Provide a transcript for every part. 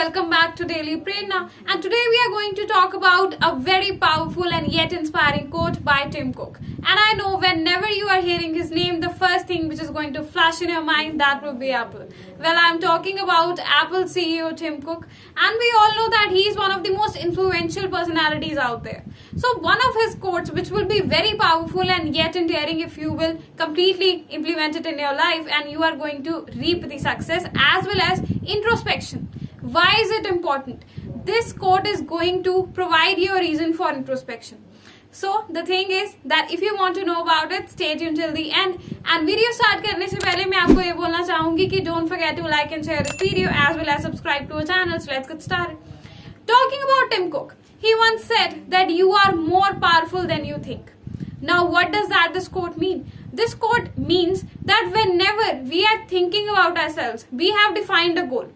welcome back to Daily Prerna. And today we are going to talk about a very powerful and yet inspiring quote by Tim Cook. And I know whenever you are hearing his name, the first thing which is going to flash in your mind that will be Apple. Well, I'm talking about Apple CEO Tim Cook, and we all know that he is one of the most influential personalities out there. So, one of his quotes, which will be very powerful and yet endearing if you will completely implement it in your life, and you are going to reap the success as well as introspection. Why is it important? This quote is going to provide you a reason for introspection. So the thing is that if you want to know about it, stay tuned till the end. And video start करने से पहले मैं आपको ये बोलना चाहूंगी कि don't forget to like and share this video as well as subscribe to our channel. So let's get started. Talking about Tim Cook, he once said that you are more powerful than you think. Now, what does that this quote mean? This quote means that whenever we are thinking about ourselves, we have defined a goal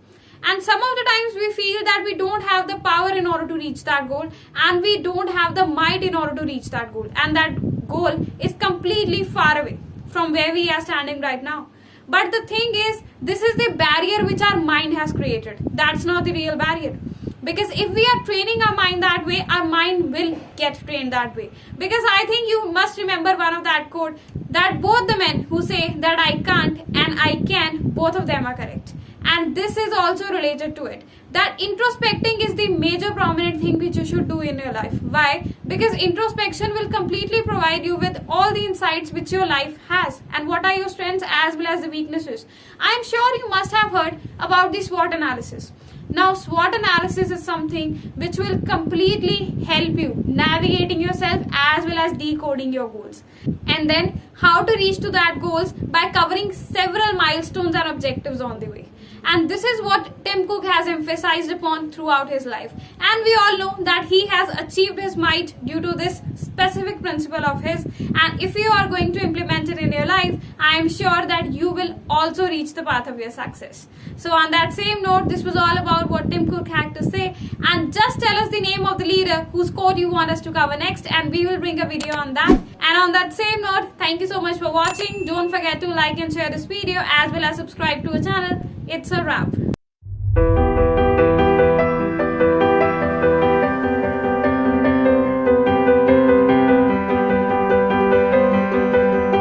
and some of the times we feel that we don't have the power in order to reach that goal and we don't have the might in order to reach that goal. And that goal is completely far away from where we are standing right now. But the thing is this is the barrier which our mind has created. That's not the real barrier. Because if we are training our mind that way our mind will get trained that way. Because i think you must remember one of that quote that both the men who say that i can't and i can both of them are correct and this is also related to it that introspecting is the major prominent thing which you should do in your life. Why? Because introspection will completely provide you with all the insights which your life has and what are your strengths as well as the weaknesses. I'm sure you must have heard about the swot analysis. Now swot analysis is something which will completely help you navigating yourself as well as decoding your goals. And then how to reach to that goals? By covering several milestones and objectives on the way. And this is what Tim Cook has emphasized upon throughout his life. And we all know that he has achieved his might due to this specific principle of his. And if you are going to implement it in your life, I am sure that you will also reach the path of your success. So, on that same note, this was all about what Tim Cook had to say. And just tell us the name of the leader whose quote you want us to cover next, and we will bring a video on that. And on that same note, thank you so much for watching. Don't forget to like and share this video as well as subscribe to our channel. It's a wrap.